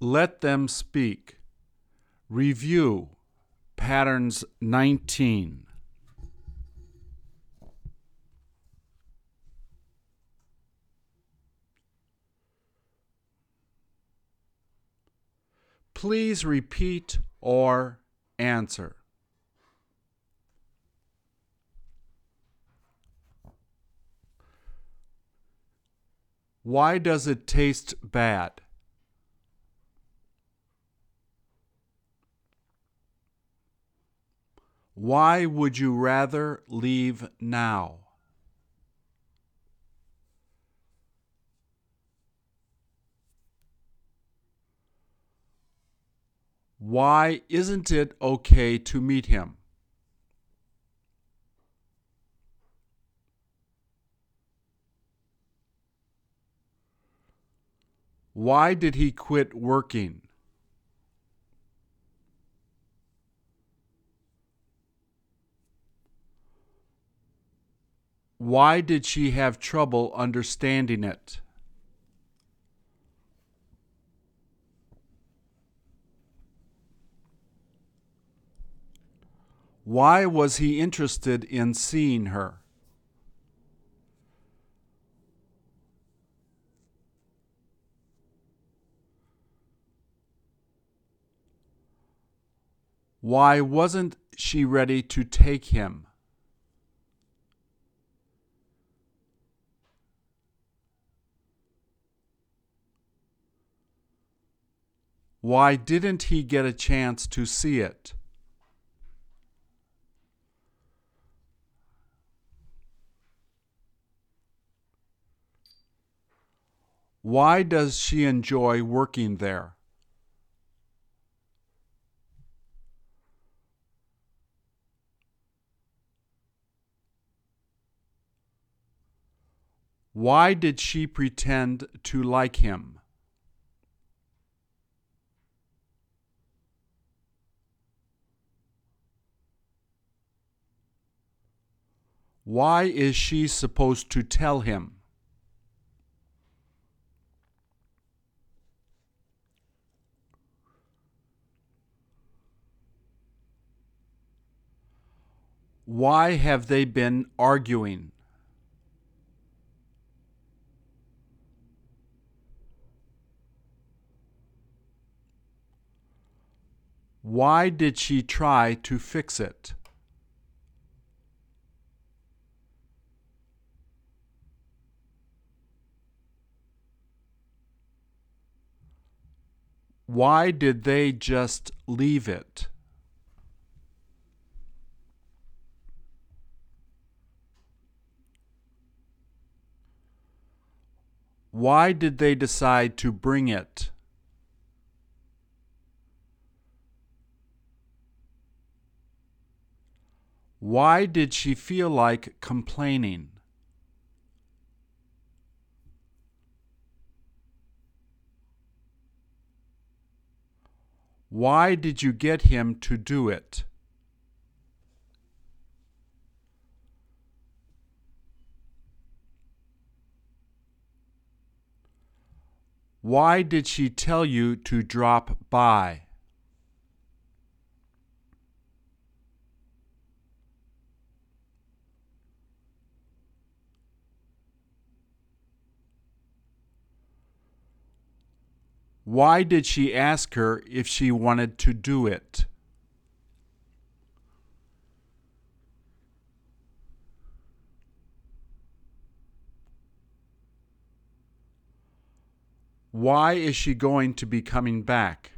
Let them speak. Review patterns 19. Please repeat or answer. Why does it taste bad? Why would you rather leave now? Why isn't it okay to meet him? Why did he quit working? Why did she have trouble understanding it? Why was he interested in seeing her? Why wasn't she ready to take him? Why didn't he get a chance to see it? Why does she enjoy working there? Why did she pretend to like him? Why is she supposed to tell him? Why have they been arguing? Why did she try to fix it? Why did they just leave it? Why did they decide to bring it? Why did she feel like complaining? Why did you get him to do it? Why did she tell you to drop by? Why did she ask her if she wanted to do it? Why is she going to be coming back?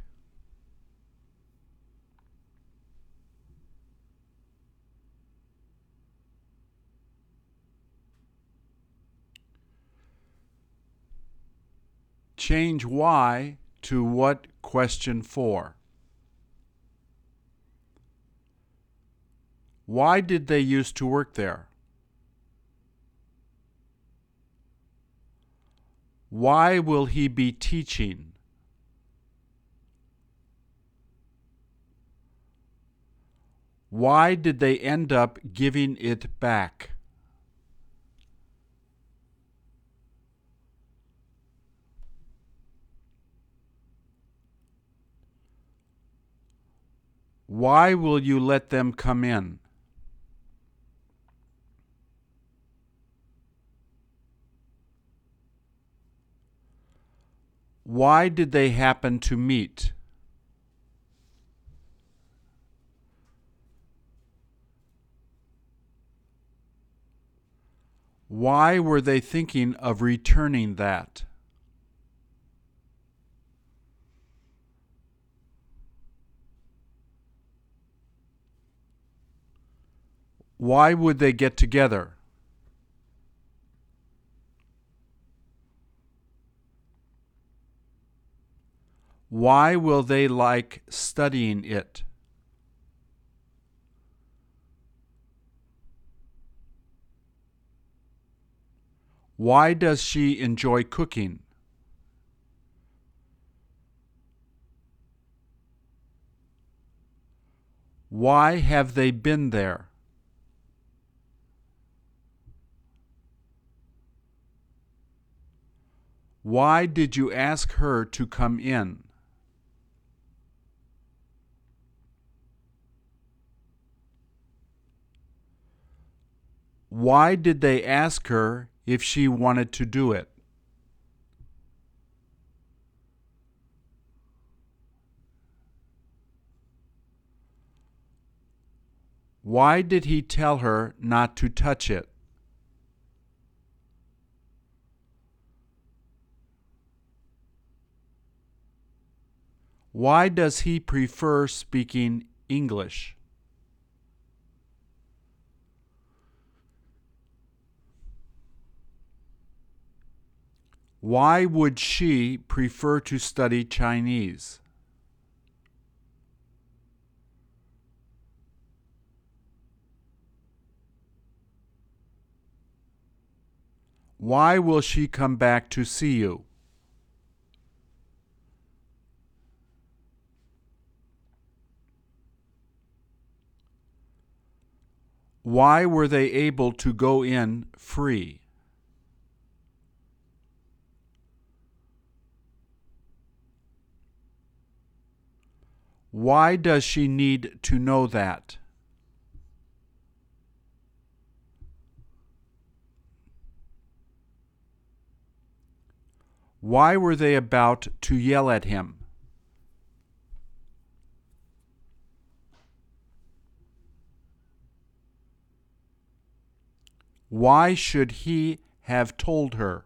Change why to what question for? Why did they used to work there? Why will he be teaching? Why did they end up giving it back? Why will you let them come in? Why did they happen to meet? Why were they thinking of returning that? Why would they get together? Why will they like studying it? Why does she enjoy cooking? Why have they been there? Why did you ask her to come in? Why did they ask her if she wanted to do it? Why did he tell her not to touch it? Why does he prefer speaking English? Why would she prefer to study Chinese? Why will she come back to see you? Why were they able to go in free? Why does she need to know that? Why were they about to yell at him? Why should he have told her?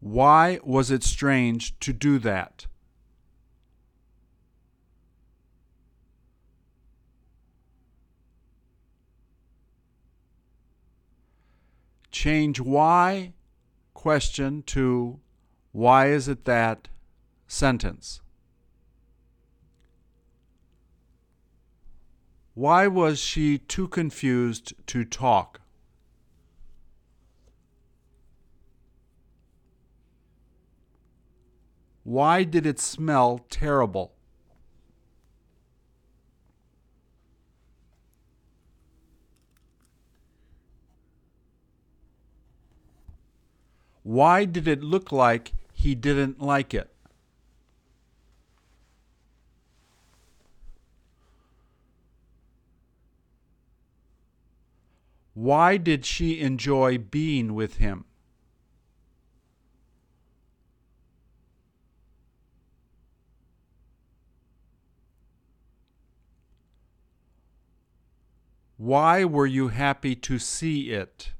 Why was it strange to do that? Change why question to why is it that sentence. Why was she too confused to talk? Why did it smell terrible? Why did it look like he didn't like it? Why did she enjoy being with him? Why were you happy to see it?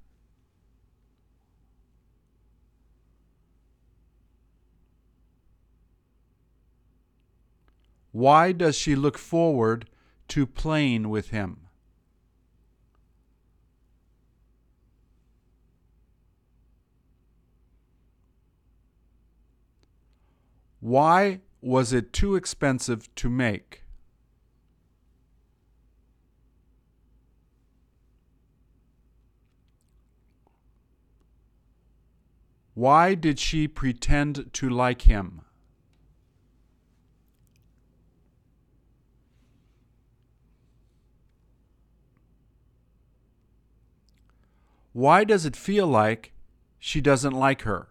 Why does she look forward to playing with him? Why was it too expensive to make? Why did she pretend to like him? Why does it feel like she doesn't like her?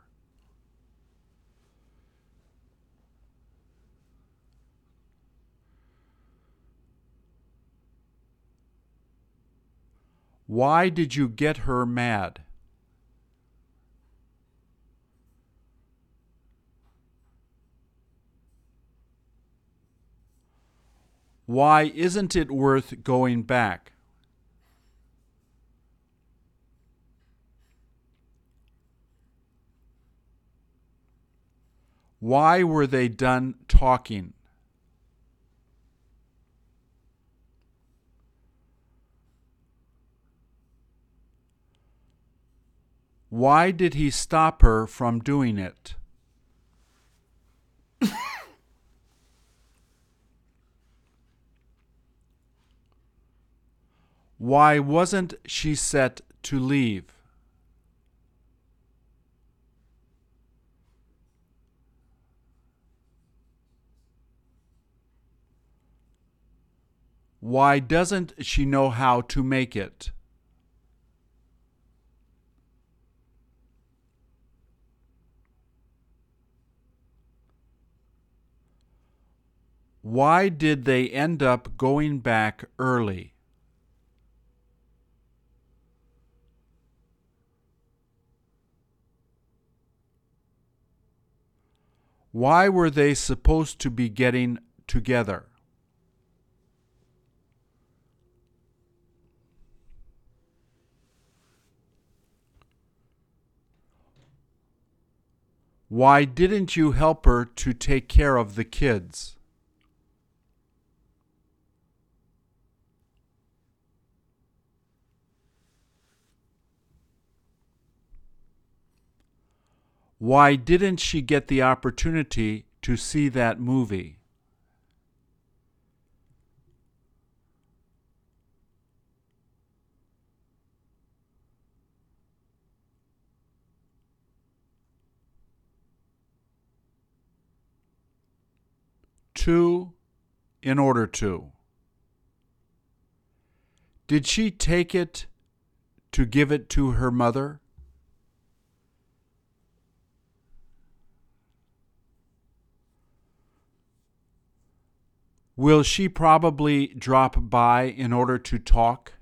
Why did you get her mad? Why isn't it worth going back? Why were they done talking? Why did he stop her from doing it? Why wasn't she set to leave? Why doesn't she know how to make it? Why did they end up going back early? Why were they supposed to be getting together? Why didn't you help her to take care of the kids? Why didn't she get the opportunity to see that movie? To, in order to. Did she take it to give it to her mother? Will she probably drop by in order to talk?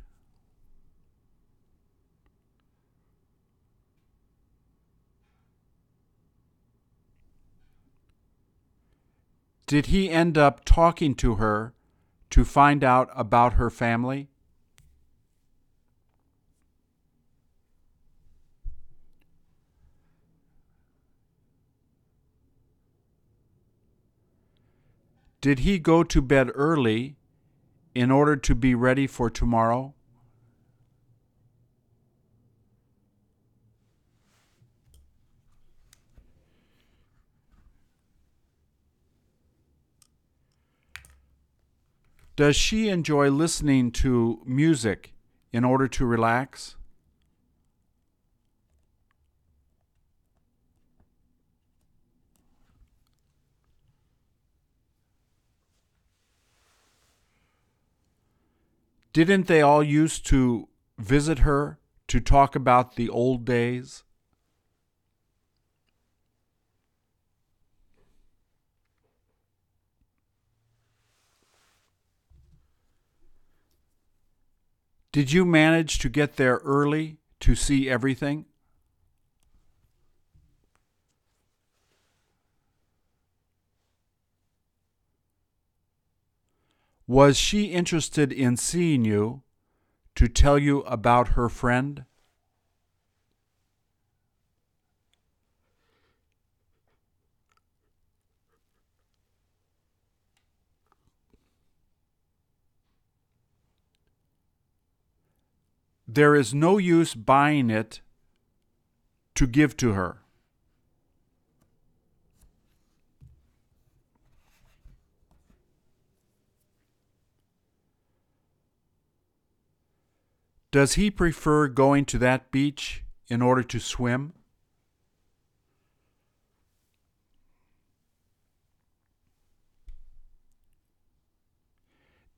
Did he end up talking to her to find out about her family? Did he go to bed early in order to be ready for tomorrow? Does she enjoy listening to music in order to relax? Didn't they all used to visit her to talk about the old days? Did you manage to get there early to see everything? Was she interested in seeing you to tell you about her friend? There is no use buying it to give to her. Does he prefer going to that beach in order to swim?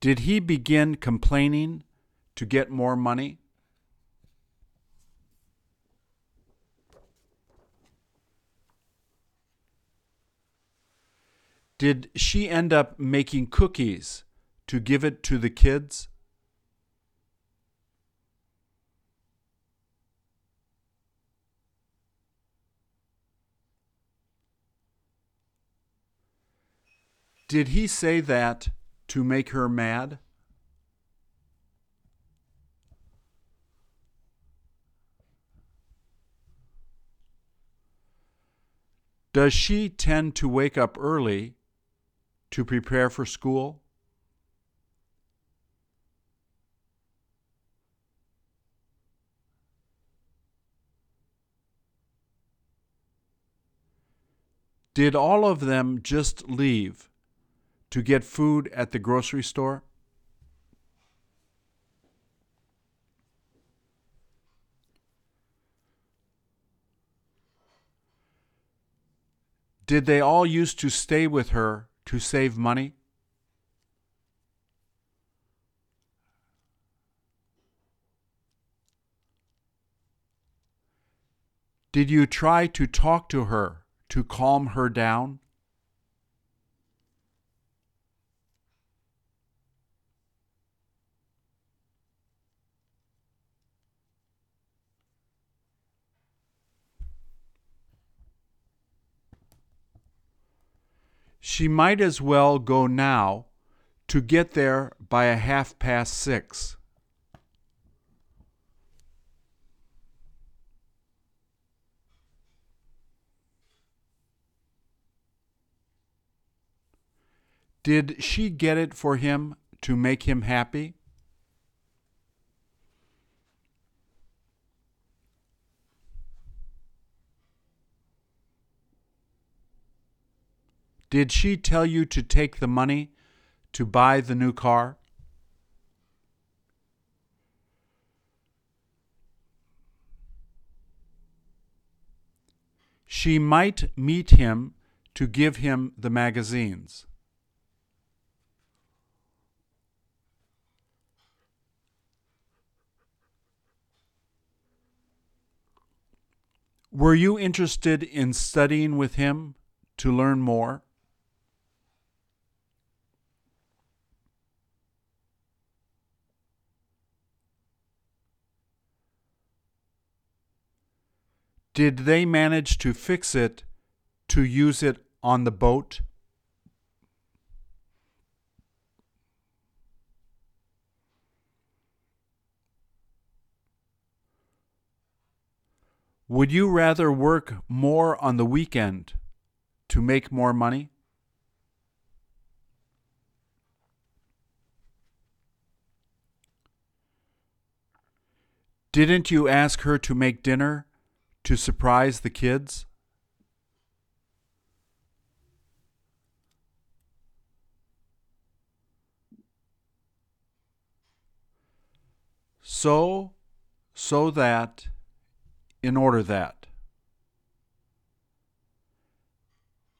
Did he begin complaining to get more money? Did she end up making cookies to give it to the kids? Did he say that to make her mad? Does she tend to wake up early to prepare for school? Did all of them just leave to get food at the grocery store? Did they all used to stay with her to save money? Did you try to talk to her to calm her down? She might as well go now to get there by a half past six. Did she get it for him to make him happy? Did she tell you to take the money to buy the new car? She might meet him to give him the magazines. Were you interested in studying with him to learn more? Did they manage to fix it to use it on the boat? Would you rather work more on the weekend to make more money? Didn't you ask her to make dinner to surprise the kids? So, so that, in order that.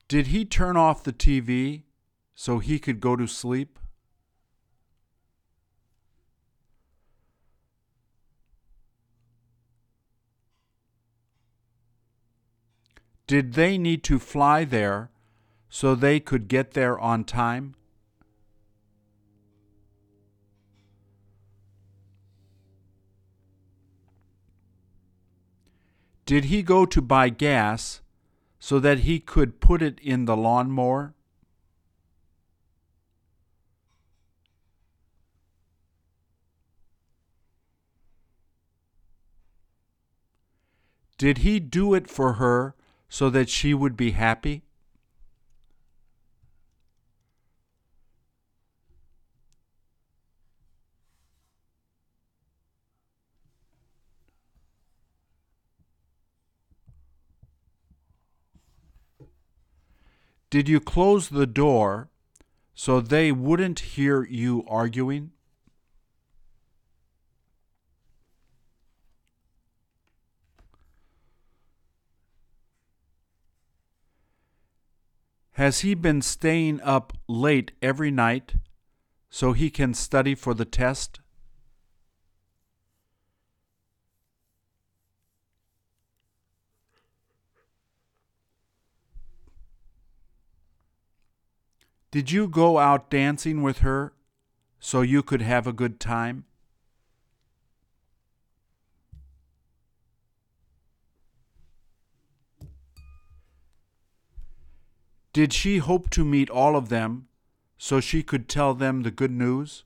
Did he turn off the TV so he could go to sleep? Did they need to fly there so they could get there on time? Did he go to buy gas so that he could put it in the lawnmower? Did he do it for her so that she would be happy? Did you close the door so they wouldn't hear you arguing? Has he been staying up late every night so he can study for the test? Did you go out dancing with her so you could have a good time? Did she hope to meet all of them so she could tell them the good news?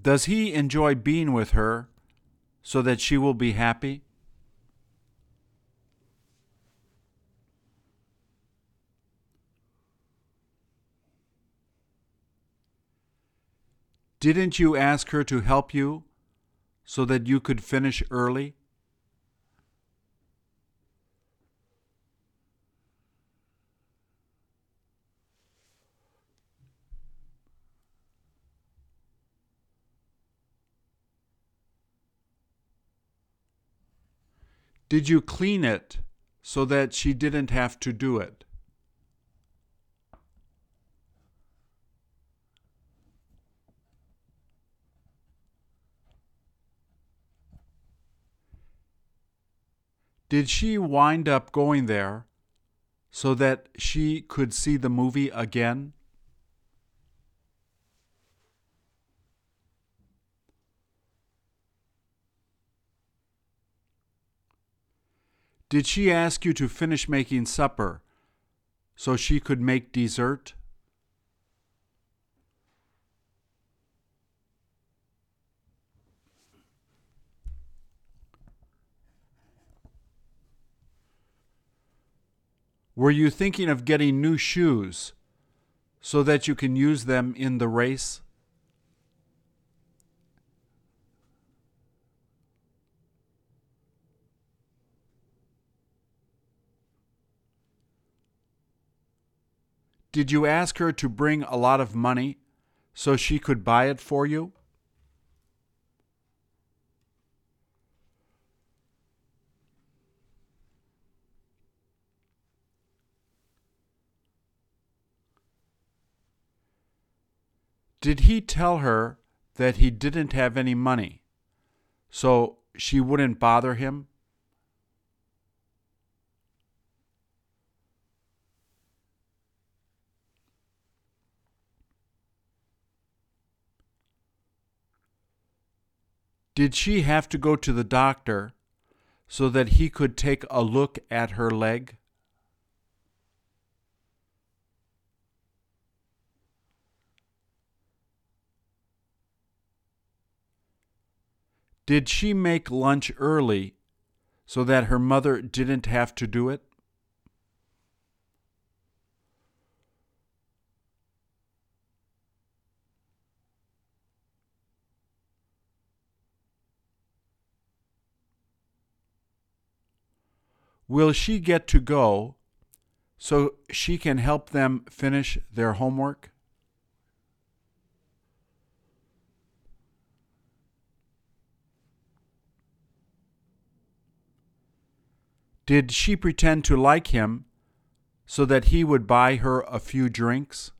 Does he enjoy being with her so that she will be happy? Didn't you ask her to help you so that you could finish early? Did you clean it so that she didn't have to do it? Did she wind up going there so that she could see the movie again? Did she ask you to finish making supper so she could make dessert? Were you thinking of getting new shoes so that you can use them in the race? Did you ask her to bring a lot of money so she could buy it for you? Did he tell her that he didn't have any money, so she wouldn't bother him? Did she have to go to the doctor so that he could take a look at her leg? Did she make lunch early so that her mother didn't have to do it? Will she get to go so she can help them finish their homework? Did she pretend to like him so that he would buy her a few drinks?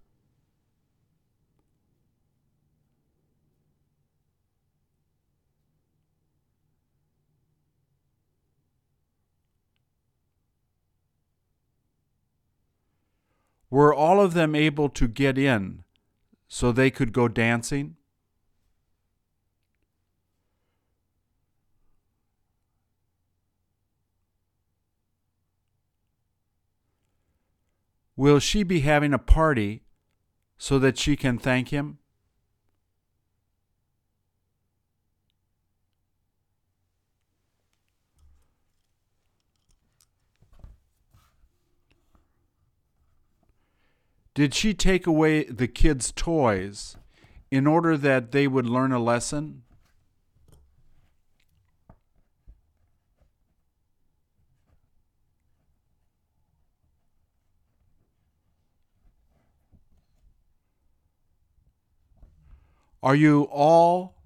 Were all of them able to get in so they could go dancing? Will she be having a party so that she can thank him? Did she take away the kids' toys in order that they would learn a lesson? Are you all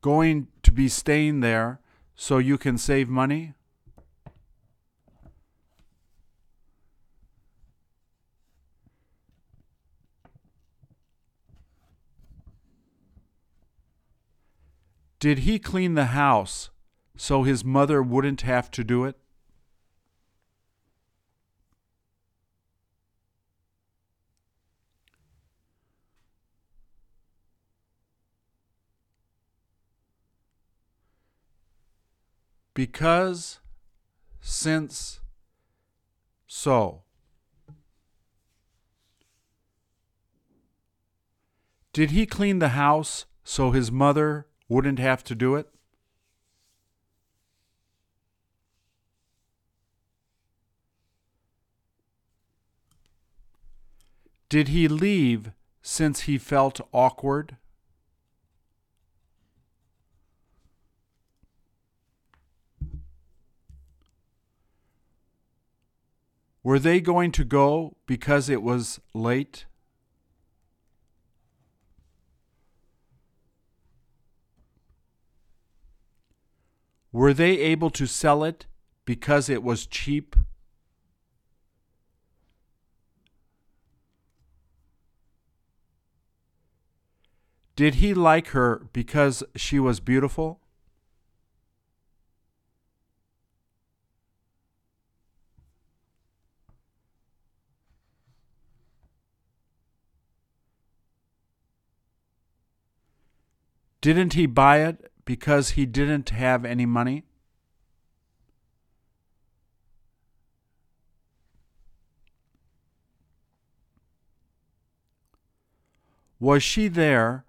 going to be staying there so you can save money? Did he clean the house so his mother wouldn't have to do it? Because, since, so. Did he clean the house so his mother wouldn't have to do it? Did he leave since he felt awkward? Were they going to go because it was late? Were they able to sell it because it was cheap? Did he like her because she was beautiful? Didn't he buy it because he didn't have any money? Was she there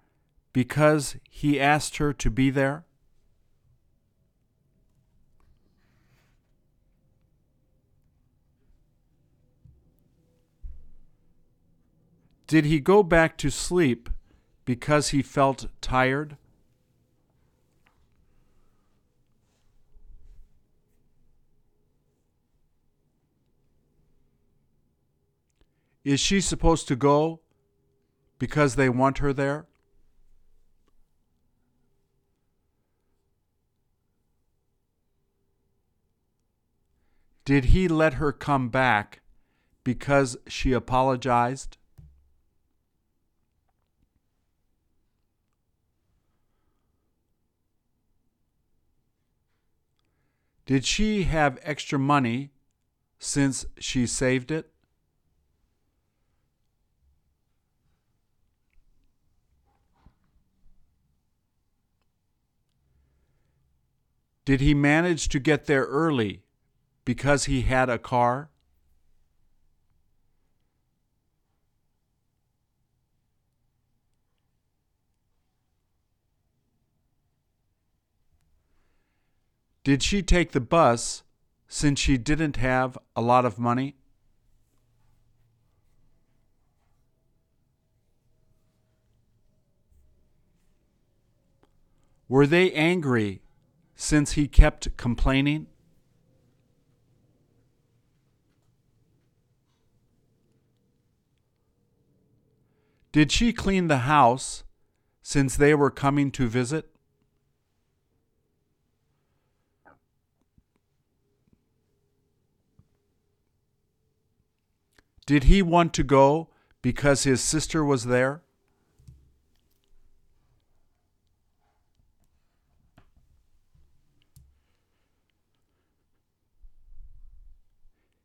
because he asked her to be there? Did he go back to sleep because he felt tired? Is she supposed to go because they want her there? Did he let her come back because she apologized? Did she have extra money since she saved it? Did he manage to get there early because he had a car? Did she take the bus since she didn't have a lot of money? Were they angry since he kept complaining? Did she clean the house since they were coming to visit? Did he want to go because his sister was there?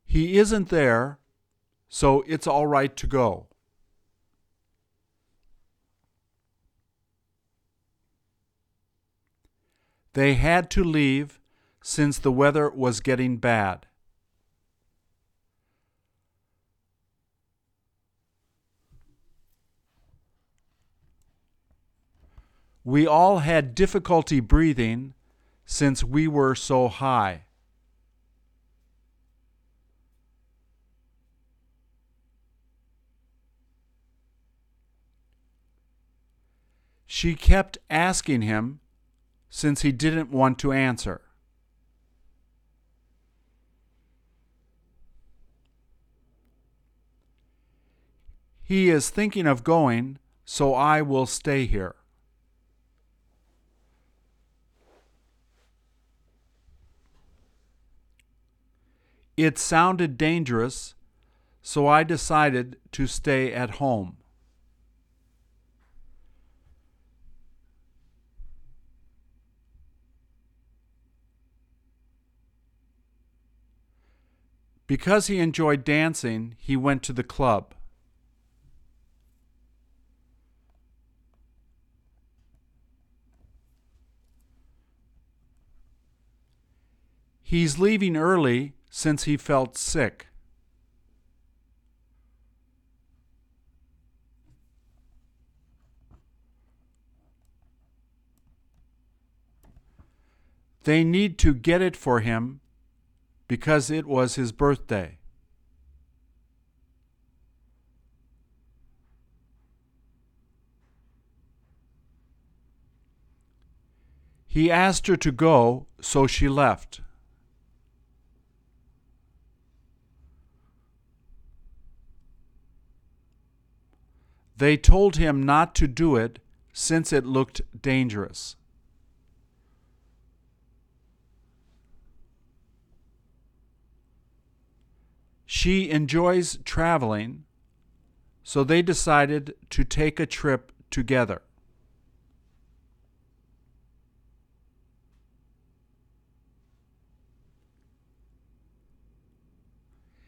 He isn't there, so it's all right to go. They had to leave since the weather was getting bad. We all had difficulty breathing since we were so high. She kept asking him since he didn't want to answer. He is thinking of going, so I will stay here. It sounded dangerous, so I decided to stay at home. Because he enjoyed dancing, he went to the club. He's leaving early since he felt sick. They need to get it for him because it was his birthday. He asked her to go, so she left. They told him not to do it since it looked dangerous. She enjoys traveling, so they decided to take a trip together.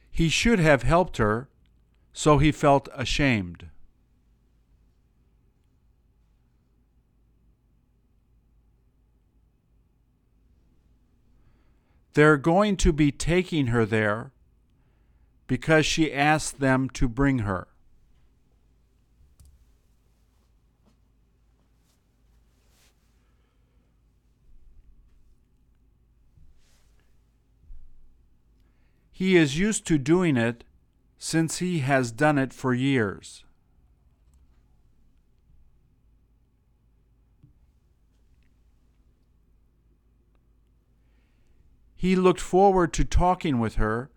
He should have helped her, so he felt ashamed. They're going to be taking her there because she asked them to bring her. He is used to doing it since he has done it for years. He looked forward to talking with her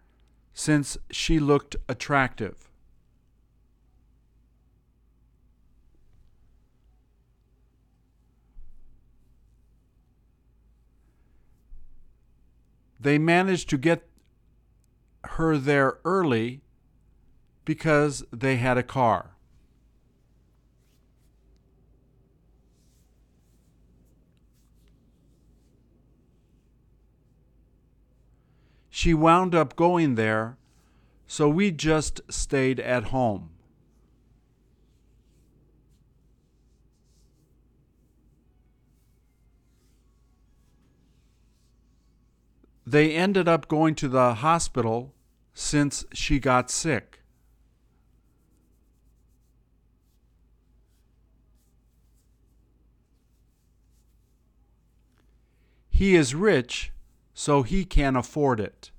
since she looked attractive. They managed to get her there early because they had a car. She wound up going there, so we just stayed at home. They ended up going to the hospital since she got sick. He is rich so he can afford it.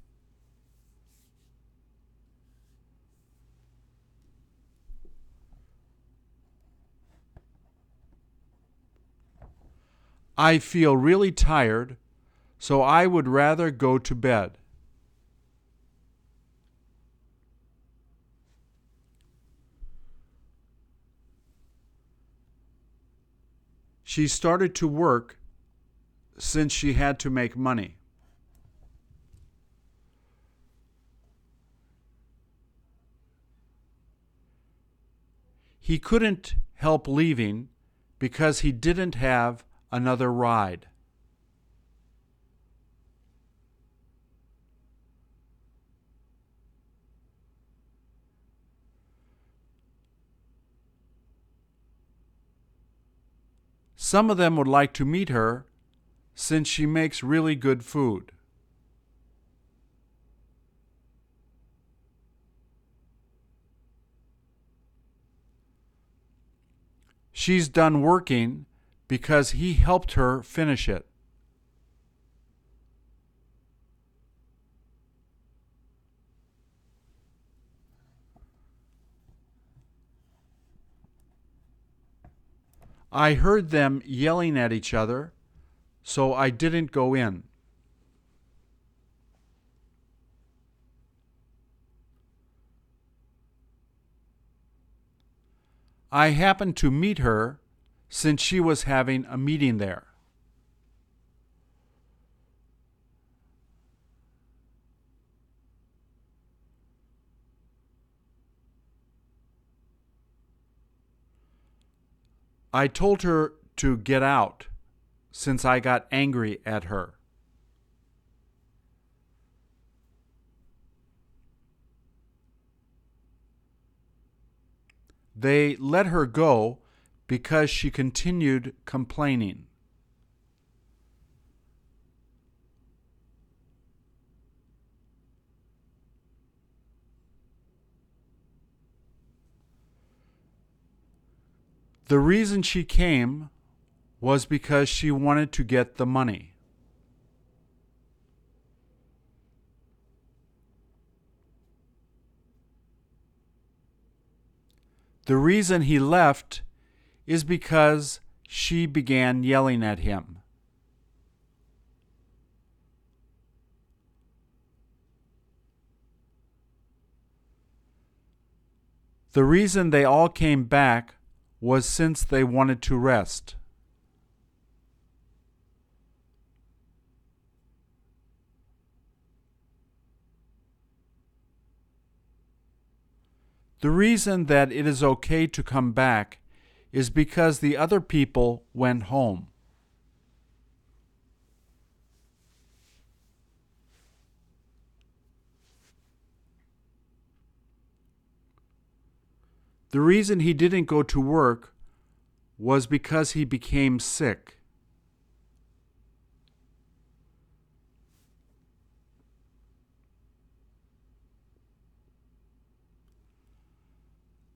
I feel really tired, so I would rather go to bed. She started to work since she had to make money. He couldn't help leaving because he didn't have another ride. Some of them would like to meet her since she makes really good food. She's done working because he helped her finish it. I heard them yelling at each other, so I didn't go in. I happened to meet her since she was having a meeting there. I told her to get out since I got angry at her. They let her go because she continued complaining. The reason she came was because she wanted to get the money. The reason he left is because she began yelling at him. The reason they all came back was since they wanted to rest. The reason that it is okay to come back is because the other people went home. The reason he didn't go to work was because he became sick.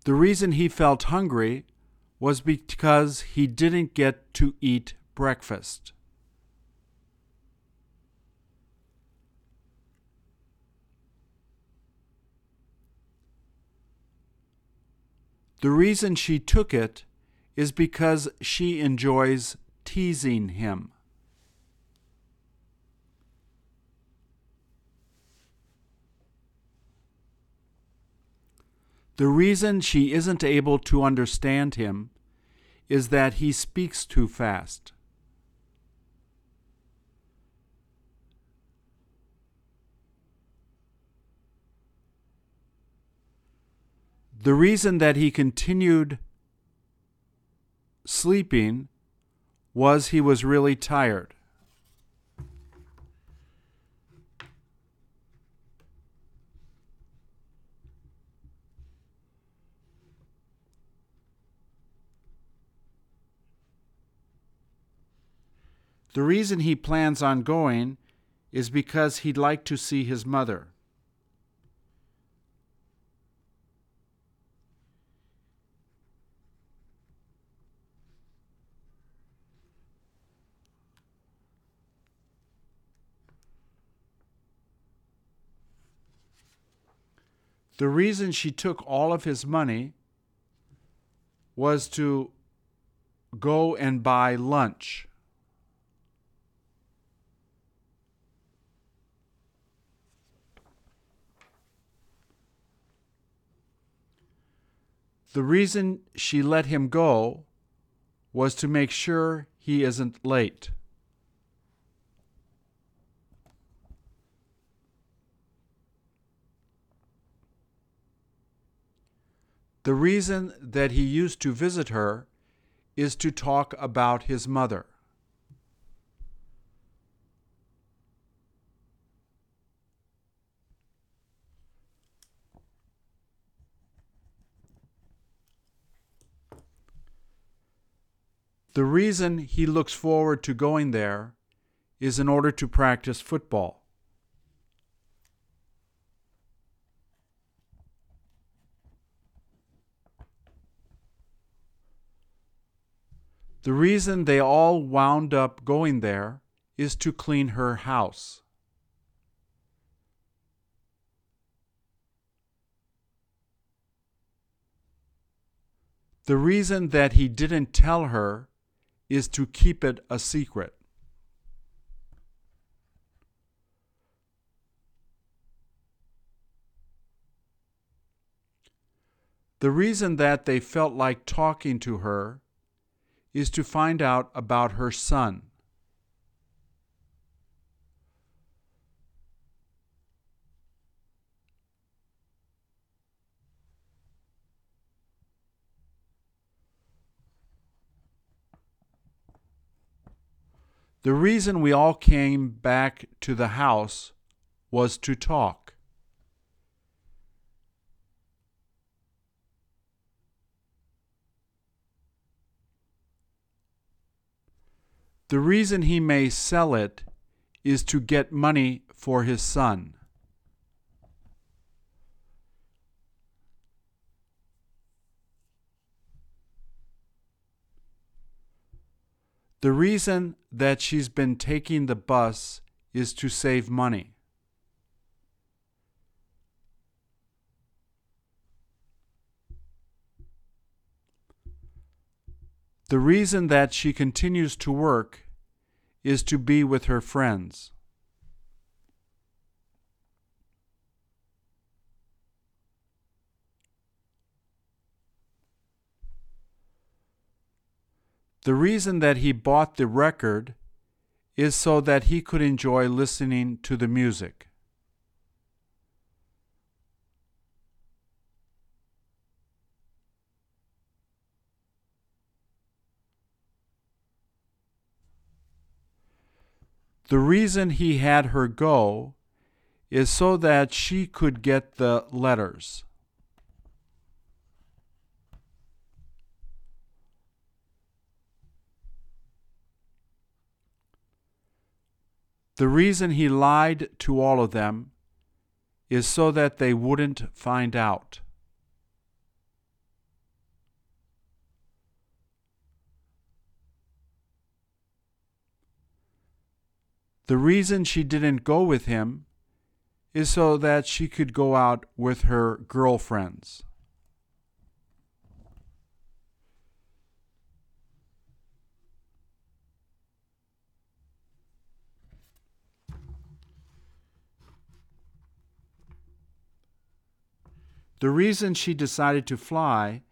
The reason he felt hungry was because he didn't get to eat breakfast. The reason she took it is because she enjoys teasing him. The reason she isn't able to understand him is that he speaks too fast. The reason that he continued sleeping was he was really tired. The reason he plans on going is because he'd like to see his mother. The reason she took all of his money was to go and buy lunch. The reason she let him go was to make sure he isn't late. The reason that he used to visit her is to talk about his mother. The reason he looks forward to going there is in order to practice football. The reason they all wound up going there is to clean her house. The reason that he didn't tell her is to keep it a secret. The reason that they felt like talking to her is to find out about her son. The reason we all came back to the house was to talk. The reason he may sell it is to get money for his son. The reason that she's been taking the bus is to save money. The reason that she continues to work is to be with her friends. The reason that he bought the record is so that he could enjoy listening to the music. The reason he had her go is so that she could get the letters. The reason he lied to all of them is so that they wouldn't find out. The reason she didn't go with him is so that she could go out with her girlfriends. The reason she decided to fly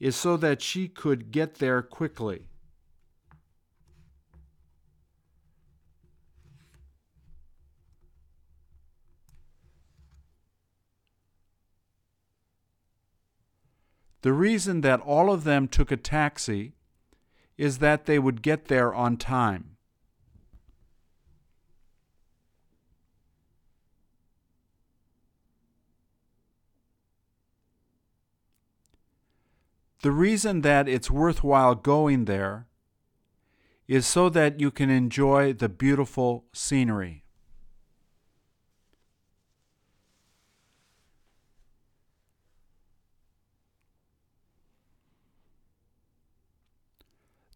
is so that she could get there quickly. The reason that all of them took a taxi is that they would get there on time. The reason that it's worthwhile going there is so that you can enjoy the beautiful scenery.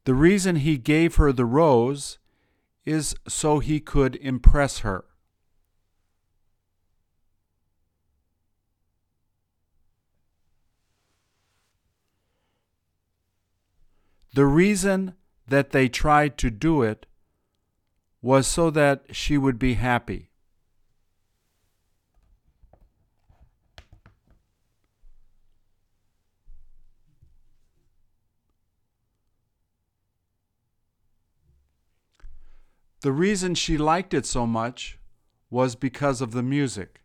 The reason he gave her the rose is so he could impress her. The reason that they tried to do it was so that she would be happy. The reason she liked it so much was because of the music.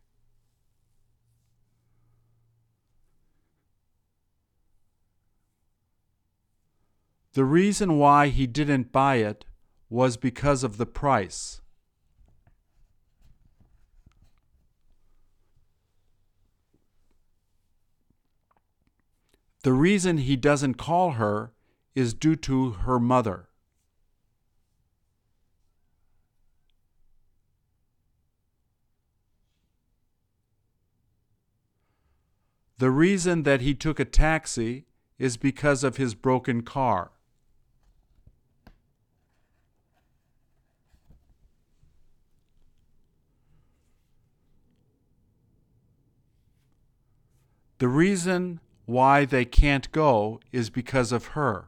The reason why he didn't buy it was because of the price. The reason he doesn't call her is due to her mother. The reason that he took a taxi is because of his broken car. The reason why they can't go is because of her.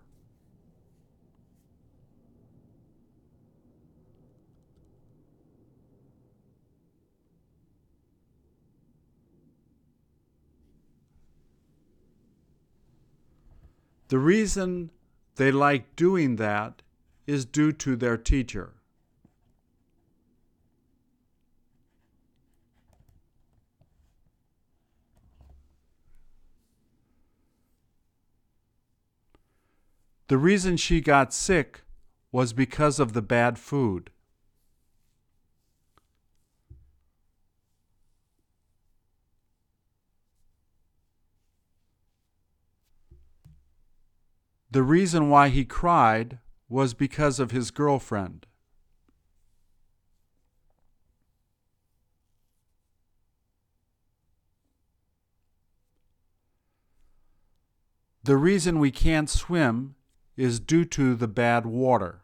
The reason they like doing that is due to their teacher. The reason she got sick was because of the bad food. The reason why he cried was because of his girlfriend. The reason we can't swim is due to the bad water.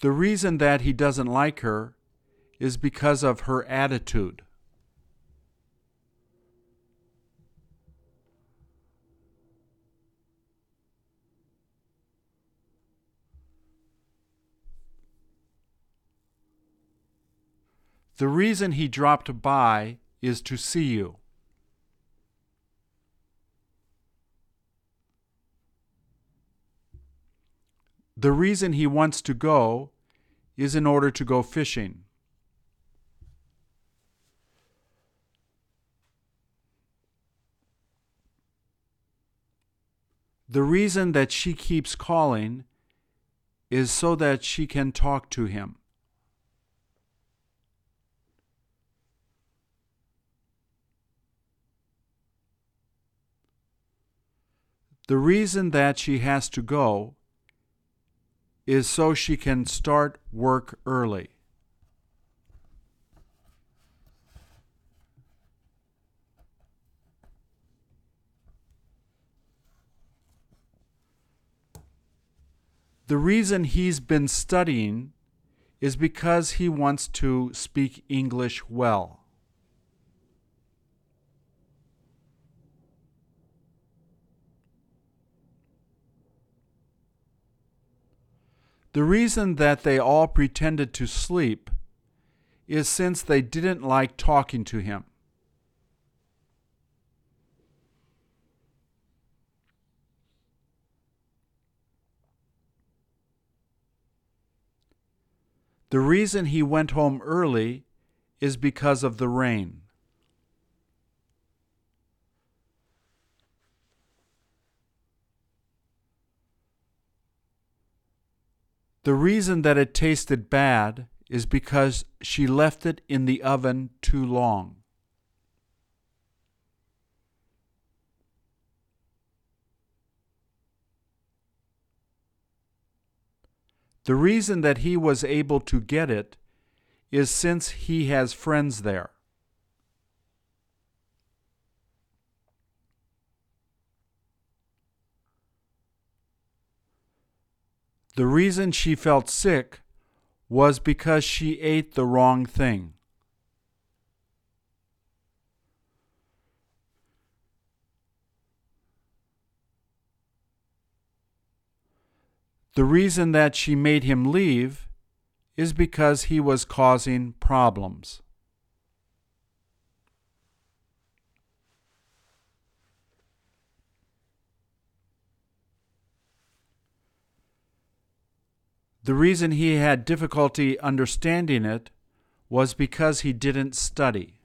The reason that he doesn't like her is because of her attitude. The reason he dropped by is to see you. The reason he wants to go is in order to go fishing. The reason that she keeps calling is so that she can talk to him. The reason that she has to go is so she can start work early. The reason he's been studying is because he wants to speak English well. The reason that they all pretended to sleep is since they didn't like talking to him. The reason he went home early is because of the rain. The reason that it tasted bad is because she left it in the oven too long. The reason that he was able to get it is since he has friends there. The reason she felt sick was because she ate the wrong thing. The reason that she made him leave is because he was causing problems. The reason he had difficulty understanding it was because he didn't study.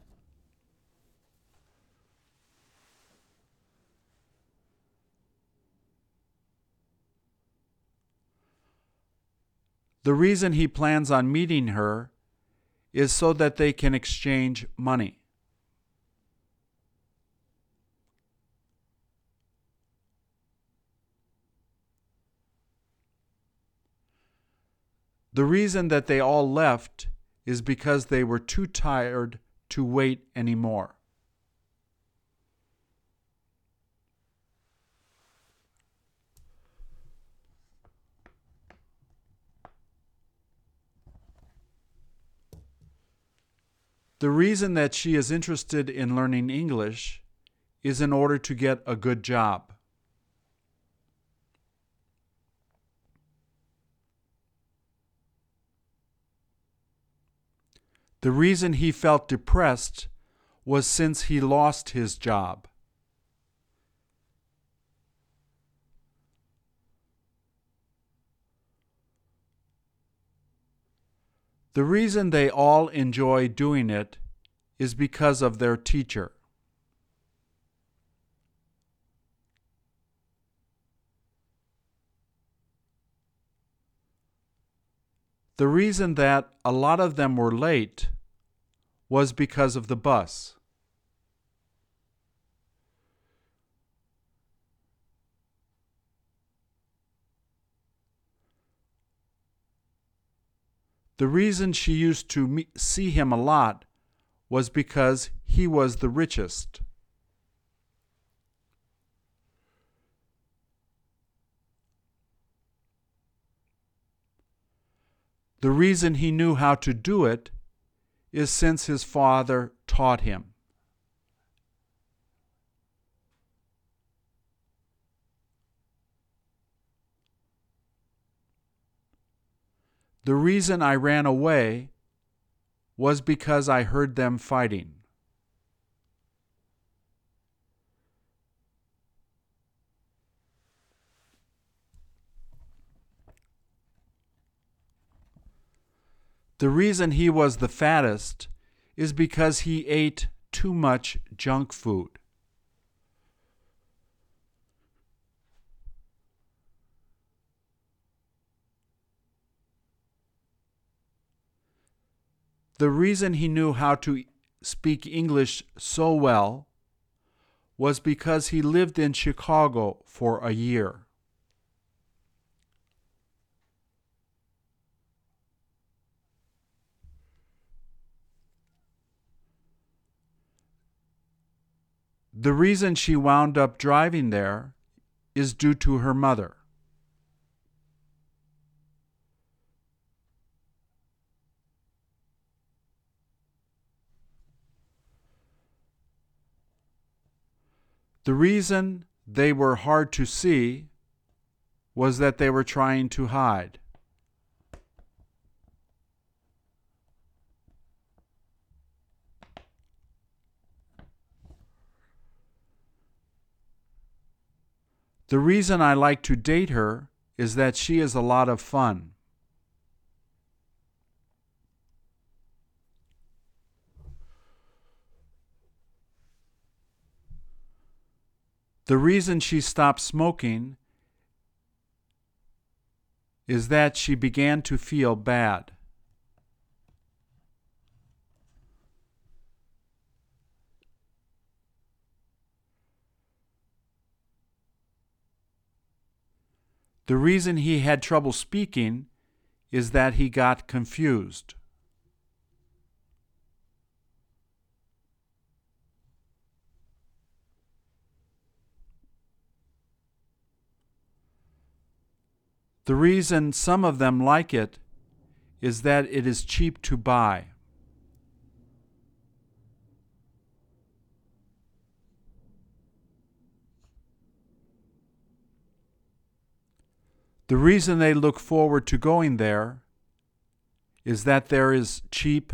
The reason he plans on meeting her is so that they can exchange money. The reason that they all left is because they were too tired to wait anymore. The reason that she is interested in learning English is in order to get a good job. The reason he felt depressed was since he lost his job. The reason they all enjoy doing it is because of their teacher. The reason that a lot of them were late was because of the bus. The reason she used to see him a lot was because he was the richest. The reason he knew how to do it is since his father taught him. The reason I ran away was because I heard them fighting. The reason he was the fattest is because he ate too much junk food. The reason he knew how to speak English so well was because he lived in Chicago for a year. The reason she wound up driving there is due to her mother. The reason they were hard to see was that they were trying to hide. The reason I like to date her is that she is a lot of fun. The reason she stopped smoking is that she began to feel bad. The reason he had trouble speaking is that he got confused. The reason some of them like it is that it is cheap to buy. The reason they look forward to going there is that there is cheap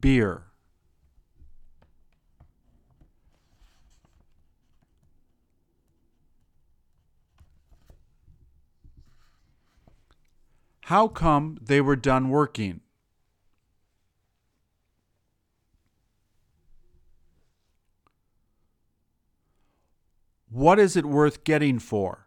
beer. How come they were done working? What is it worth getting for?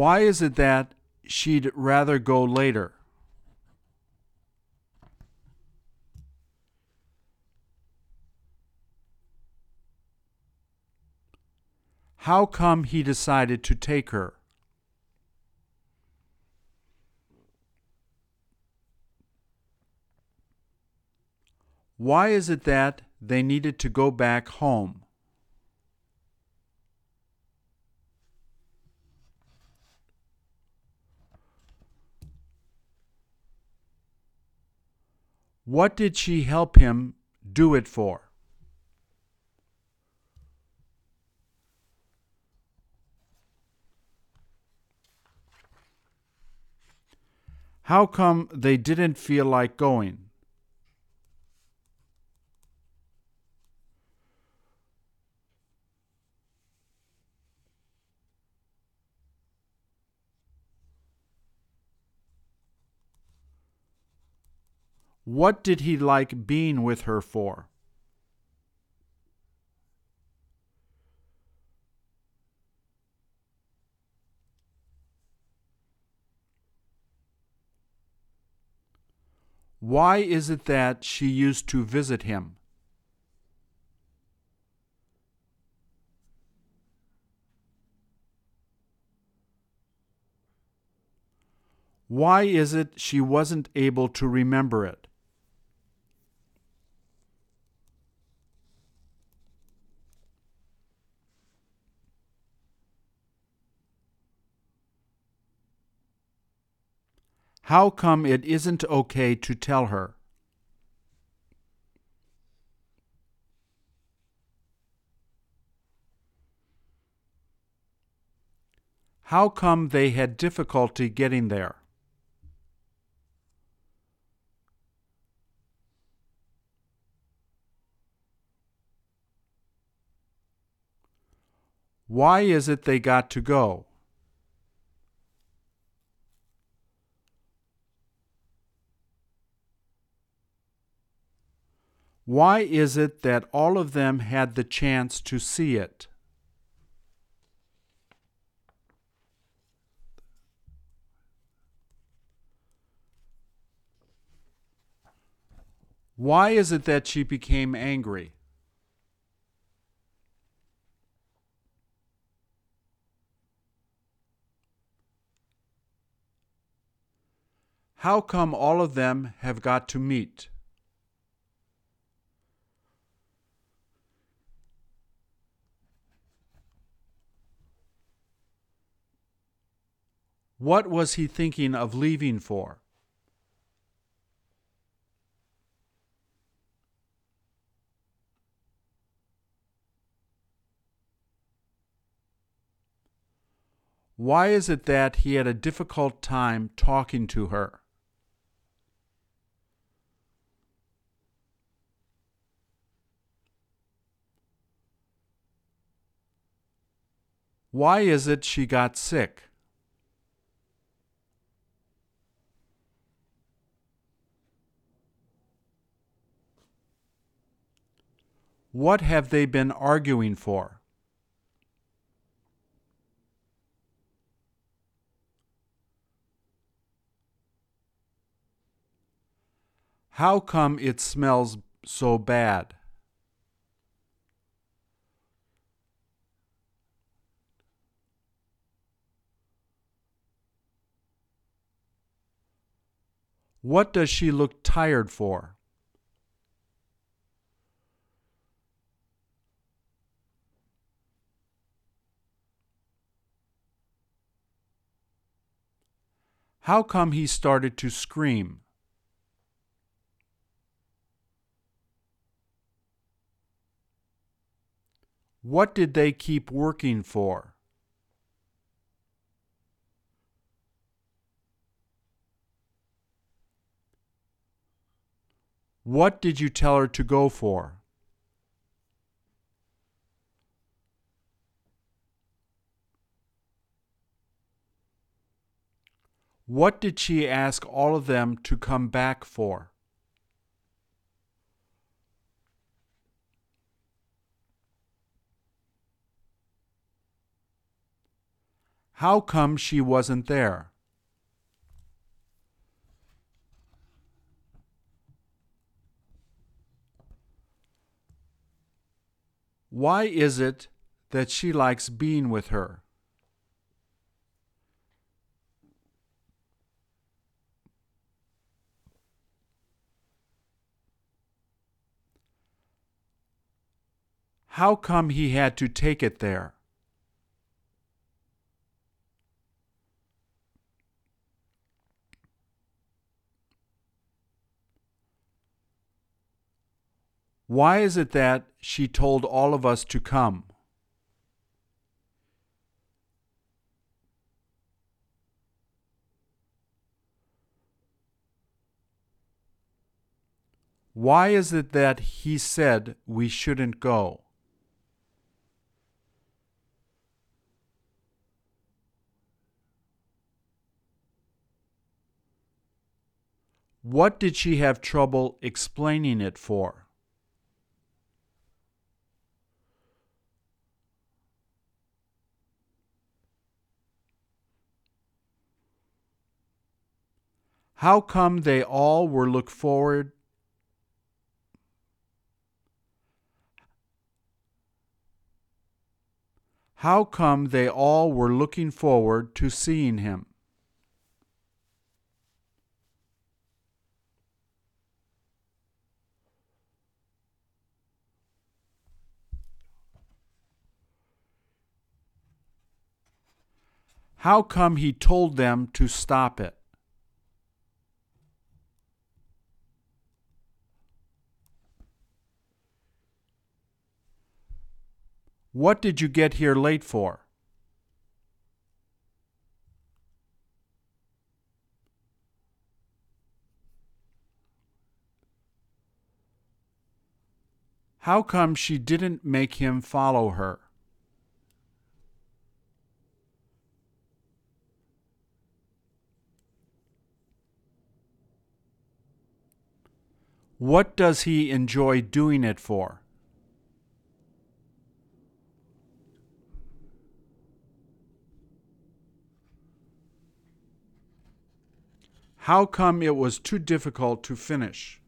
Why is it that she'd rather go later? How come he decided to take her? Why is it that they needed to go back home? What did she help him do it for? How come they didn't feel like going? What did he like being with her for? Why is it that she used to visit him? Why is it she wasn't able to remember it? How come it isn't okay to tell her? How come they had difficulty getting there? Why is it they got to go? Why is it that all of them had the chance to see it? Why is it that she became angry? How come all of them have got to meet? What was he thinking of leaving for? Why is it that he had a difficult time talking to her? Why is it she got sick? What have they been arguing for? How come it smells so bad? What does she look tired for? How come he started to scream? What did they keep working for? What did you tell her to go for? What did she ask all of them to come back for? How come she wasn't there? Why is it that she likes being with her? How come he had to take it there? Why is it that she told all of us to come? Why is it that he said we shouldn't go? What did she have trouble explaining it for? How come they all were look forward How come they all were looking forward to seeing him? How come he told them to stop it? What did you get here late for? How come she didn't make him follow her? What does he enjoy doing it for? How come it was too difficult to finish?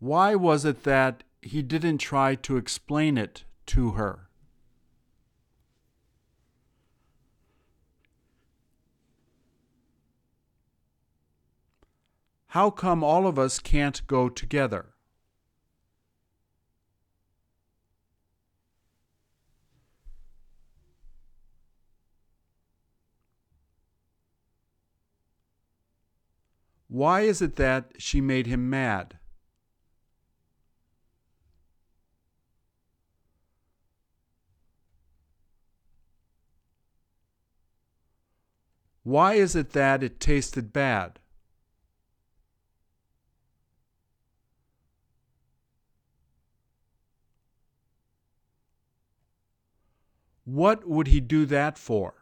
Why was it that he didn't try to explain it to her? How come all of us can't go together? Why is it that she made him mad? Why is it that it tasted bad? What would he do that for?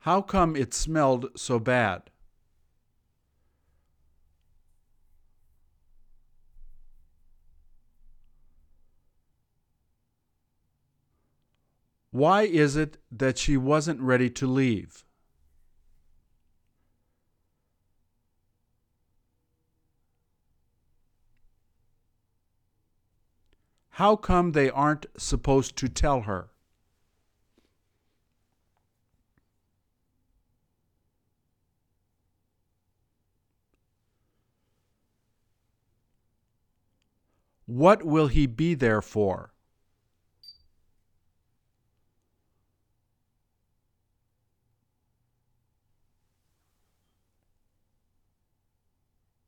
How come it smelled so bad? Why is it that she wasn't ready to leave? How come they aren't supposed to tell her? What will he be there for?